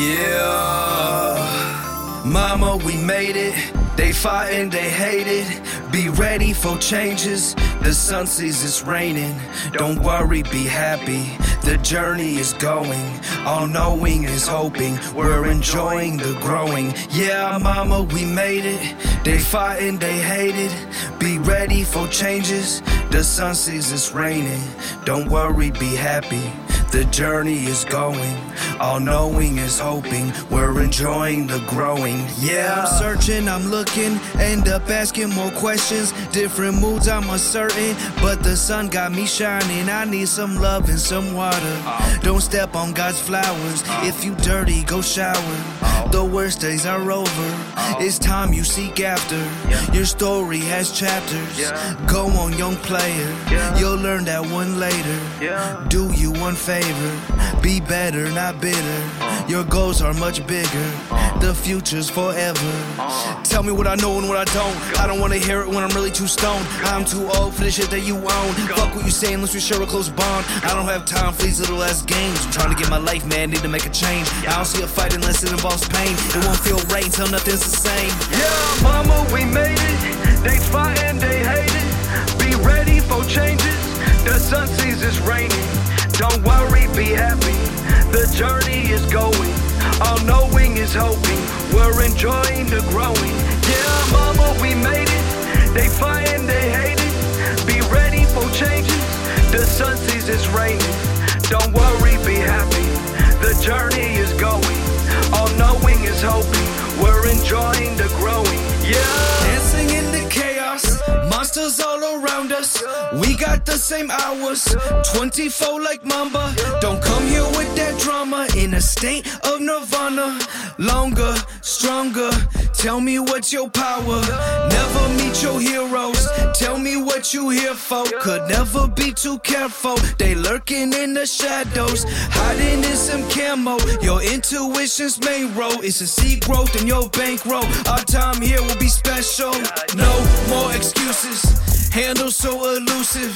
Yeah, mama, we made it. They fighting, they hate it. Be ready for changes. The sun sees it's raining. Don't worry, be happy. The journey is going. All knowing is hoping. We're enjoying the growing. Yeah, mama, we made it. They fighting, they hate it. Be ready for changes. The sun sees it's raining. Don't worry, be happy. The journey is going. All knowing is hoping. We're enjoying the growing. Yeah, I'm searching, I'm looking. End up asking more questions. Different moods, I'm uncertain. But the sun got me shining. I need some love and some water. Don't step on God's flowers. If you dirty, go shower. The worst days are over. Oh. It's time you seek after. Your story has chapters. Go on, young player. You'll learn that one later. Do you one favor. Be better, not bitter. Your goals are much bigger. The future's forever. Tell me what I know and what I don't. I don't wanna hear it when I'm really too stoned. I'm too old for the shit that you own. Fuck what you say unless we share a close bond. I don't have time for these little ass games. I'm trying to get my life, man. Need to make a change. I don't see a fight unless it involves pain. It won't feel right until nothing's the same. Yeah, All knowing is hoping. We're enjoying the growing. Yeah, mama, we made it. They fighting, they hate us. We got the same hours, 24 like Mamba. Don't come here with that drama in a state of nirvana. Longer, stronger. Tell me what's your power. Never meet your heroes. Tell me what you here for. Could never be too careful. They lurking in the shadows, hiding in some camo. Your intuition's main role is to see growth in your bankroll. Our time here will be special. No more excuses. Handle so elusive.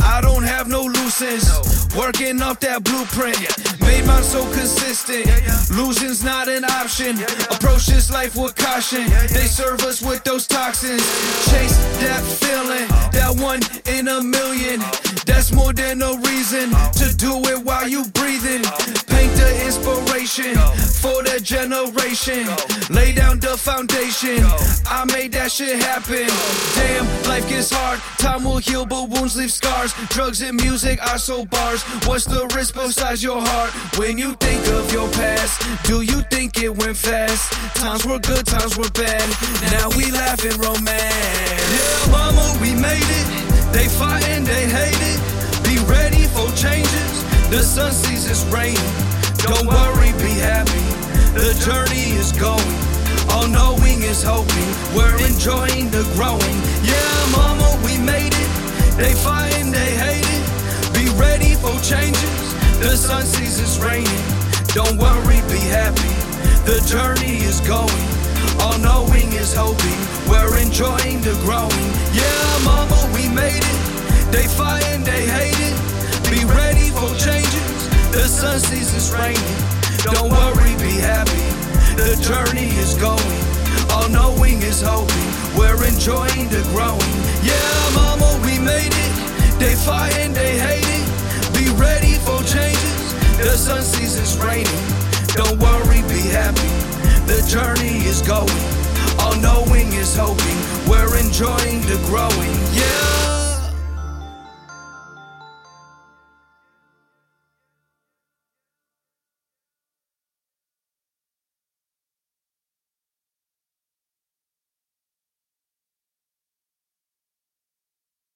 I don't have no loose ends. Working off that blueprint. Made mine so consistent. Losing's not an option. Approach this life with caution. They serve us with those toxins. Chase that feeling. Uh-huh. That one in a million. Uh-huh. That's more than a reason uh-huh. to do it while you breathing. Paint the inspiration for the generation. Foundation. I made that shit happen. Damn, life gets hard. Time will heal, but wounds leave scars. Drugs and music are so bars. What's the risk besides your heart? When you think of your past, do you think it went fast? Times were good, times were bad. Now we laugh and romance. Yeah, mama, we made it. They fighting, they hate it. Be ready for changes. The sun sees it's raining. Don't worry, be happy. The journey is going. All knowing is hoping. We're enjoying the growing. Yeah, mama, we made it. They fighting, they hate it. Be ready for changes. The sun sees it's raining. Don't worry, be happy. The journey is going. All knowing is hoping. We're enjoying the growing. Yeah, mama, we made it. They fighting, they hate it. Be ready for changes. The sun sees it's raining. Don't worry, be happy. The journey is going. All knowing is hoping. We're enjoying the growing. Yeah, mama, we made it. They fighting, they hate it. Be ready for changes. The sun sees it's raining. Don't worry, be happy. The journey is going. All knowing is hoping.